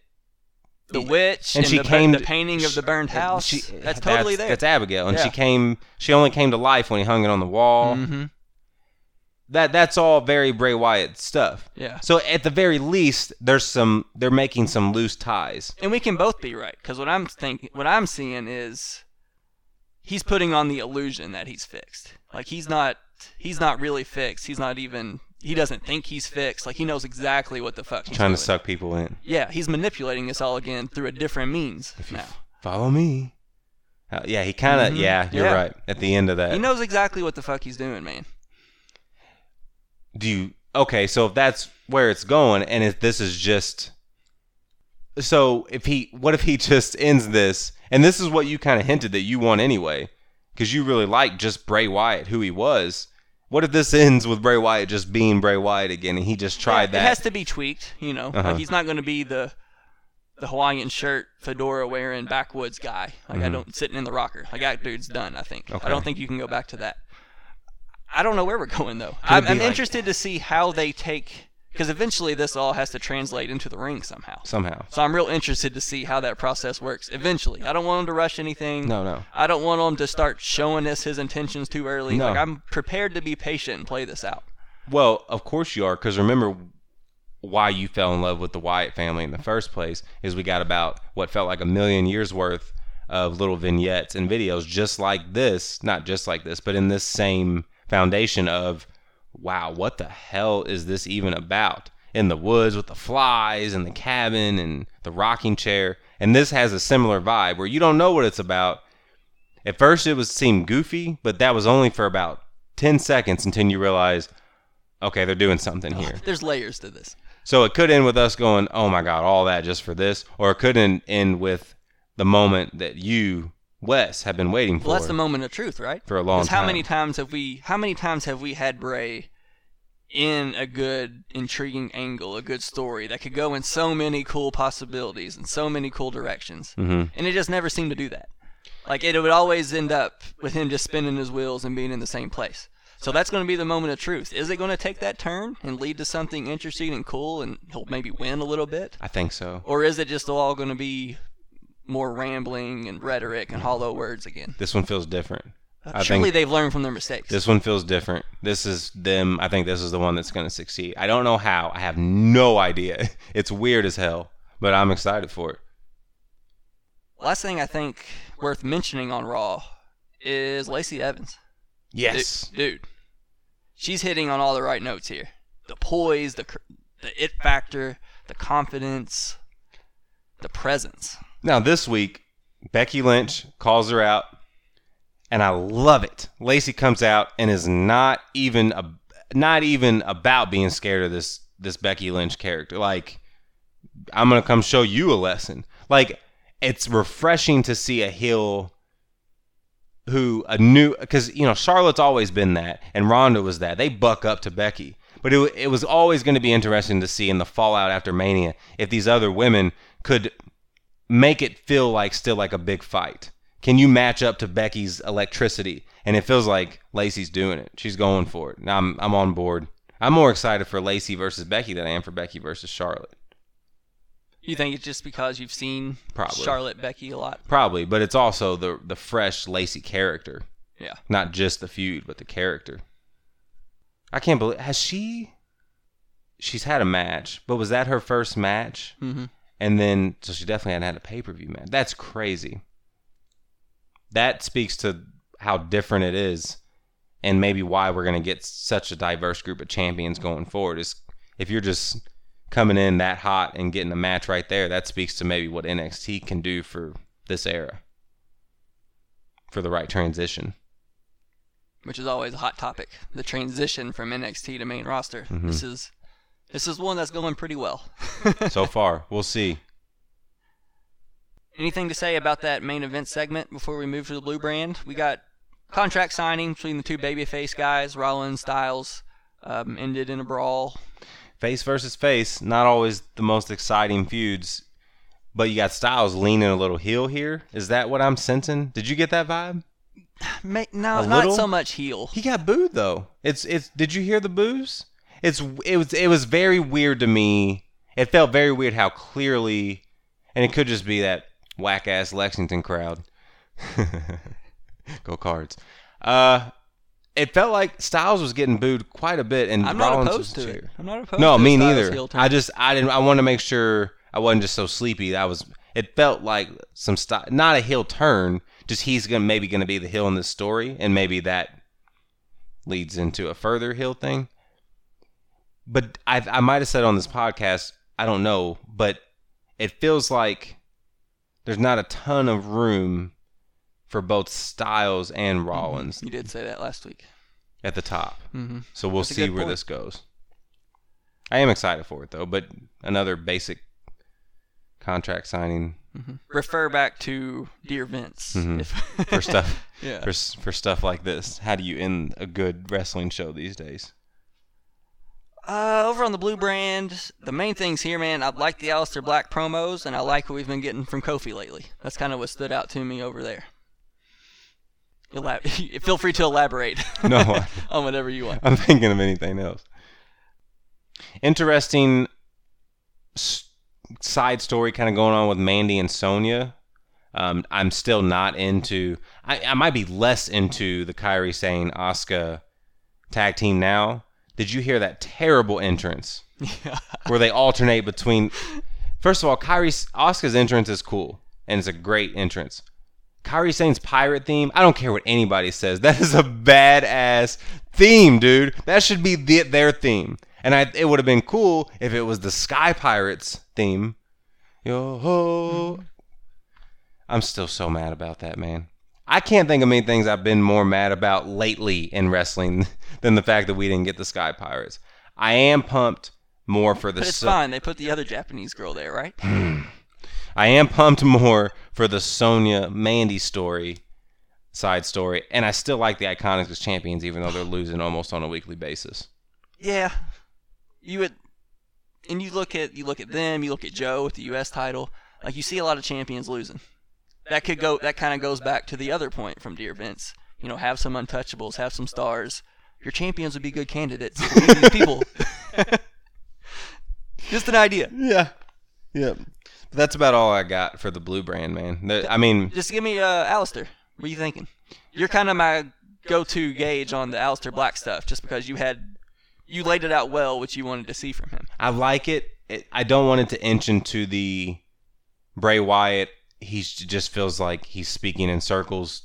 the witch and and, she the, came the to- painting of the burned house. She- that's totally there. That's Abigail, and she came. She only came to life when he hung it on the wall. hmm That that's all very Bray Wyatt stuff. Yeah. So at the very least, there's some. They're making some loose ties. And we can both be right because what I'm thinking, what I'm seeing is he's putting on the illusion that he's fixed. Like he's not, he's not really fixed. He's not even. He doesn't think he's fixed. Like he knows exactly what the fuck he's Trying to suck people in. Yeah, he's manipulating us all again through a different means now. Follow me. Uh, yeah, he kind of. Mhm. Yeah, you're Yeah. right. At the end of that, He knows exactly what the fuck he's doing, man. do you okay so if that's where it's going and if this is just so if he what if he just ends this and this is what you kind of hinted that you want anyway because you really like just Bray Wyatt who he was what if this ends with Bray Wyatt just being Bray Wyatt again and he just tried Yeah, that It has to be tweaked, you know. Uh-huh. Like he's not going to be the the Hawaiian shirt, fedora wearing backwoods guy. Like I don't sitting in the rocker. Like that dude's done. I think. Mm-hmm. Okay. I don't think you can go back to that. I don't know where we're going though. Could I'm, I'm like- interested to see how they take because eventually this all has to translate into the ring somehow. somehow So I'm real interested to see how that process works eventually. I don't want him to rush anything. no no I don't want him to start showing us his intentions too early. No. Like I'm prepared to be patient and play this out. Well, of course you are, because remember why you fell in love with the Wyatt family in the first place is we got about what felt like a million years worth of little vignettes and videos just like this, not just like this, but in this same foundation of wow, what the hell is this even about? In the woods with the flies and the cabin and the rocking chair. And this has a similar vibe where you don't know what it's about. At first it was seemed goofy, but that was only for about 10 seconds until you realize okay, they're doing something here. There's layers to this. So it could end with us going, oh my God, all that just for this. Or it could end, end with the moment that you, Wes, have been waiting for. Well, that's the moment of truth, right? For a long time. How many times have we? How many times have we had Bray in a good, intriguing angle, a good story that could go in so many cool possibilities and so many cool directions, Mhm. and it just never seemed to do that. Like it would always end up with him just spinning his wheels and being in the same place. So that's going to be the moment of truth. Is it going to take that turn and lead to something interesting and cool, and he'll maybe win a little bit, I think so. or is it just all going to be more rambling and rhetoric and hollow words again? This one feels different. Uh, I Surely think they've learned from their mistakes. this one feels different. This is them. I think this is the one that's going to succeed. I don't know how. I have no idea. It's weird as hell, but I'm excited for it. Last thing I think worth mentioning on Raw is Lacey Evans. Yes. dude, dude, she's hitting on all the right notes here. The poise, the the it factor, the confidence, the presence. Now this week, Becky Lynch calls her out, and I love it. Lacey comes out and is not even a, not even about being scared of this this Becky Lynch character. Like, I'm gonna come show you a lesson. Like, it's refreshing to see a heel who a new because you know Charlotte's always been that, and Ronda was that. They buck up to Becky. But it, it was always going to be interesting to see in the fallout after Mania if these other women could make it feel like still like a big fight. Can you match up to Becky's electricity? And it feels like Lacey's doing it. She's going for it. Now I'm I'm on board. I'm more excited for Lacey versus Becky than I am for Becky versus Charlotte. You think it's just because you've seen Probably. Charlotte Becky a lot? Probably, but it's also the the fresh Lacey character, Yeah. not just the feud, but the character. I can't believe has she she's had a match, but was that her first match? Mm-hmm. And then so she definitely hadn't had a pay-per-view match. That's crazy. That speaks to how different it is and maybe why we're going to get such a diverse group of champions going forward is if you're just coming in that hot and getting a match right there, that speaks to maybe what NXT can do for this era. For the right transition. Which is always a hot topic. The transition from NXT to main roster. Mm-hmm. This is this is one that's going pretty well. So far, we'll see. Anything to say about that main event segment before we move to the blue brand? We got contract signing between the two babyface guys, Rollins, Styles, um, ended in a brawl. Face versus face, not always the most exciting feuds, but you got Styles leaning a little heel here. Is that what I'm sensing? Did you get that vibe? Ma- no, A not little? so much heel. He got booed though. It's it's. Did you hear the boos? It's it was it was very weird to me. It felt very weird how clearly, and it could just be that whack ass Lexington crowd. Go cards. Uh, it felt like Styles was getting booed quite a bit, and I'm not opposed to it. I'm not opposed. No, to me neither. I just I didn't. I wanted to make sure I wasn't just so sleepy. I was. It felt like some style, not a heel turn. Just he's gonna maybe gonna be the heel in this story, and maybe that leads into a further heel thing. But I I might have said on this podcast, I don't know, but it feels like there's not a ton of room for both Styles and Rollins you did say that last week. at the top. Mm-hmm. So we'll That's see where point. this goes. I am excited for it though, but another basic contract signing Refer back to Dear Vince. Mhm. If for stuff Yeah. for for stuff like this. How do you end a good wrestling show these days? Uh, over on the blue brand, the main things here, man, I like the Aleister Black promos, and I like what we've been getting from Kofi lately. That's kind of what stood out to me over there. Elab- feel free to elaborate No, on whatever you want. I'm thinking of anything else. Interesting s- side story kind of going on with Mandy and Sonya. Um, I'm still not into. I, I might be less into the Kairi Sane Asuka tag team now. Did you hear that terrible entrance Yeah. where they alternate between? First of all, Kairi Asuka's entrance is cool and it's a great entrance. Kairi Sane's pirate theme, I don't care what anybody says. That is a badass theme, dude. That should be the, their theme. And I, it would have been cool if it was the Sky Pirates theme. Yo ho. Mm-hmm. I'm still so mad about that, man. I can't think of many things I've been more mad about lately in wrestling than the fact that we didn't get the Sky Pirates. I am pumped more for the But it's So- fine. They put the other Japanese girl there, right? Hmm. I am pumped more for the Sonya Mandy story, side story, and I still like the Iconics as champions, even though they're losing almost on a weekly basis. Yeah. You would, and you look at you look at them. You look at Joe with the U.S. title. Like you see a lot of champions losing. That could go. That kind of goes back to the other point from Dear Vince. You know, have some untouchables, have some stars. Your champions would be good candidates. these people. Just an idea. Yeah, yeah. But that's about all I got for the blue brand, man. The- I mean, Just give me uh, Aleister. What are you thinking? You're kind of my go-to gauge on the Aleister Black stuff, just because you had you laid it out well, what you wanted to see from him. I like it. it. I don't want it to inch into the Bray Wyatt. He just feels like he's speaking in circles,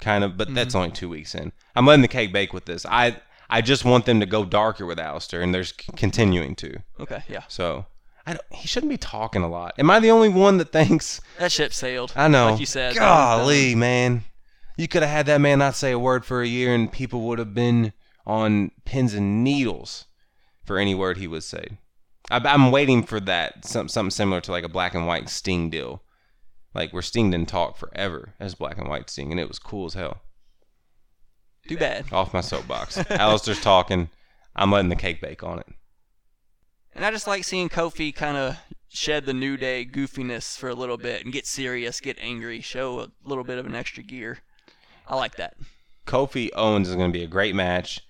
kind of. But that's mm-hmm. only two weeks in. I'm letting the cake bake with this. I I just want them to go darker with Aleister, and they're continuing to. Okay, yeah. So I don't, he shouldn't be talking a lot. Am I the only one that thinks? That ship sailed. I know. Like you said. Golly, man. You could have had that man not say a word for a year, and people would have been on pins and needles for any word he would say. I, I'm waiting for that. Some, something similar to like a black and white Sting deal. Like where Sting didn't talk forever as black and white Sting, and it was cool as hell. Too bad. Off my soapbox. Aleister's talking. I'm letting the cake bake on it. And I just like seeing Kofi kind of shed the New Day goofiness for a little bit and get serious, get angry, show a little bit of an extra gear. I like that. Kofi Owens is going to be a great match.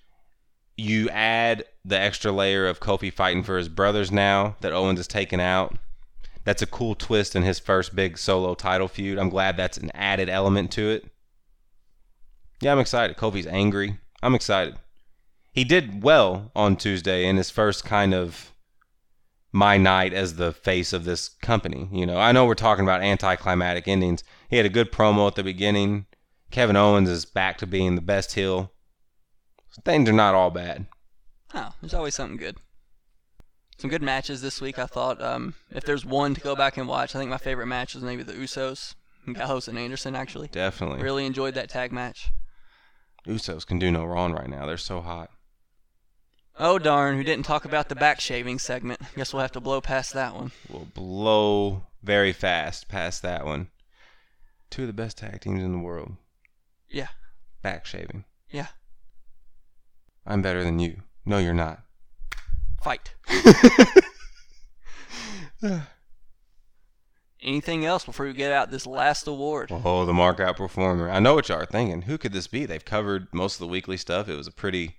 You add the extra layer of Kofi fighting for his brothers now that Owens is taken out. That's a cool twist in his first big solo title feud. I'm glad that's an added element to it. Yeah, I'm excited. Kofi's angry. I'm excited. He did well on Tuesday in his first kind of my night as the face of this company. You know, I know we're talking about anticlimactic endings. He had a good promo at the beginning. Kevin Owens is back to being the best heel. Things are not all bad. Oh, there's always something good. Some good matches this week. I thought um, if there's one to go back and watch, I think my favorite match was maybe the Usos, Gallows and Anderson. Actually, Definitely. really enjoyed that tag match. Usos can do no wrong right now. They're so hot. Oh darn, we didn't talk about the back shaving segment. Guess we'll have to blow past that one. We'll blow very fast past that one. Two of the best tag teams in the world. Yeah, Back shaving. yeah. I'm better than you. No, you're not. Fight. Anything else before we get out this last award? Oh, the mark out performer. I know what y'all are thinking. Who could this be? They've covered most of the weekly stuff. It was a pretty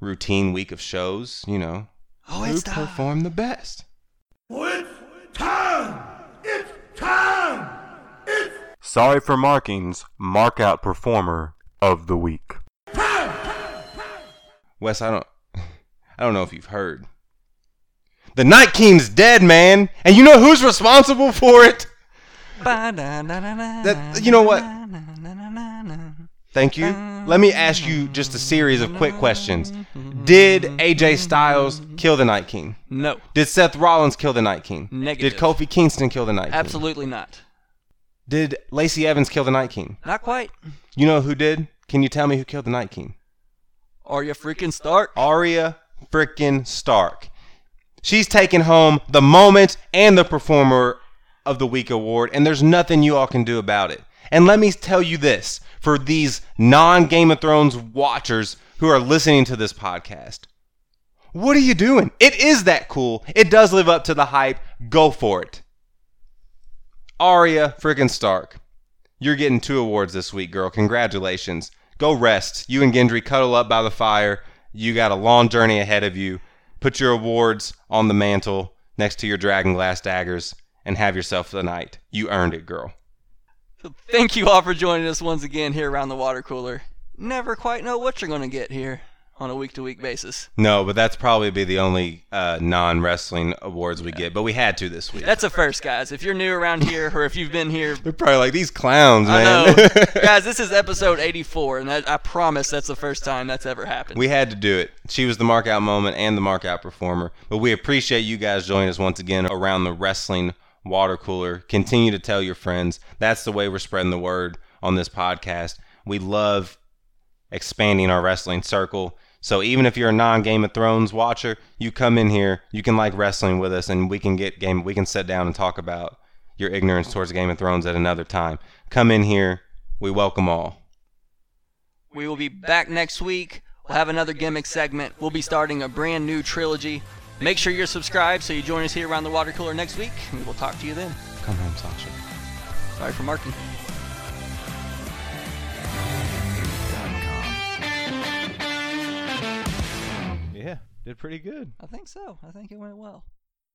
routine week of shows, you know. Oh, Who it's time. performed the best? It's time! It's time! It's Sorry for markings. Mark out performer of the week. Wes, I don't I don't know if you've heard. The Night King's dead, man. And you know who's responsible for it? That, you know what? Thank you. Let me ask you just a series of quick questions. Did AJ Styles kill the Night King? No, Did Seth Rollins kill the Night King? Negative. Did Kofi Kingston kill the Night King? absolutely not. Did Lacey Evans kill the Night King? Not quite. You know who did? Can you tell me who killed the Night King? Are you freaking Stark? Arya frickin' Stark. She's taking home the moment and the performer of the week award, and there's nothing you all can do about it. And let me tell you this for these non Game of Thrones watchers who are listening to this podcast. What are you doing? It is that cool. It does live up to the hype. Go for it. Arya frickin' Stark. You're getting two awards this week, girl. Congratulations. Go rest. You and Gendry cuddle up by the fire. You got a long journey ahead of you. Put your awards on the mantle next to your dragon glass daggers and have yourself the night. You earned it, girl. So thank you all for joining us once again here around the water cooler. Never quite know what you're going to get here on a week to week basis. No, but that's probably be the only uh, non wrestling awards we get. But we had to this week. That's a first, guys. If you're new around here or if you've been here, They're probably like these clowns, I man. know. guys, this is episode 84, and that, I promise that's the first time that's ever happened. We had to do it. She was the mark out moment and the mark out performer. But we appreciate you guys joining us once again around the wrestling water cooler. Continue to tell your friends. That's the way we're spreading the word on this podcast. We love expanding our wrestling circle. So even if you're a non Game of Thrones watcher, you come in here, you can like wrestling with us and we can get game we can sit down and talk about your ignorance towards Game of Thrones at another time. Come in here. We welcome all. We will be back next week. We'll have another gimmick segment. We'll be starting a brand new trilogy. Make sure you're subscribed so you join us here around the water cooler next week, we will talk to you then. Come home, Sasha. Sorry for marking. Did pretty good. I think so. I think it went well.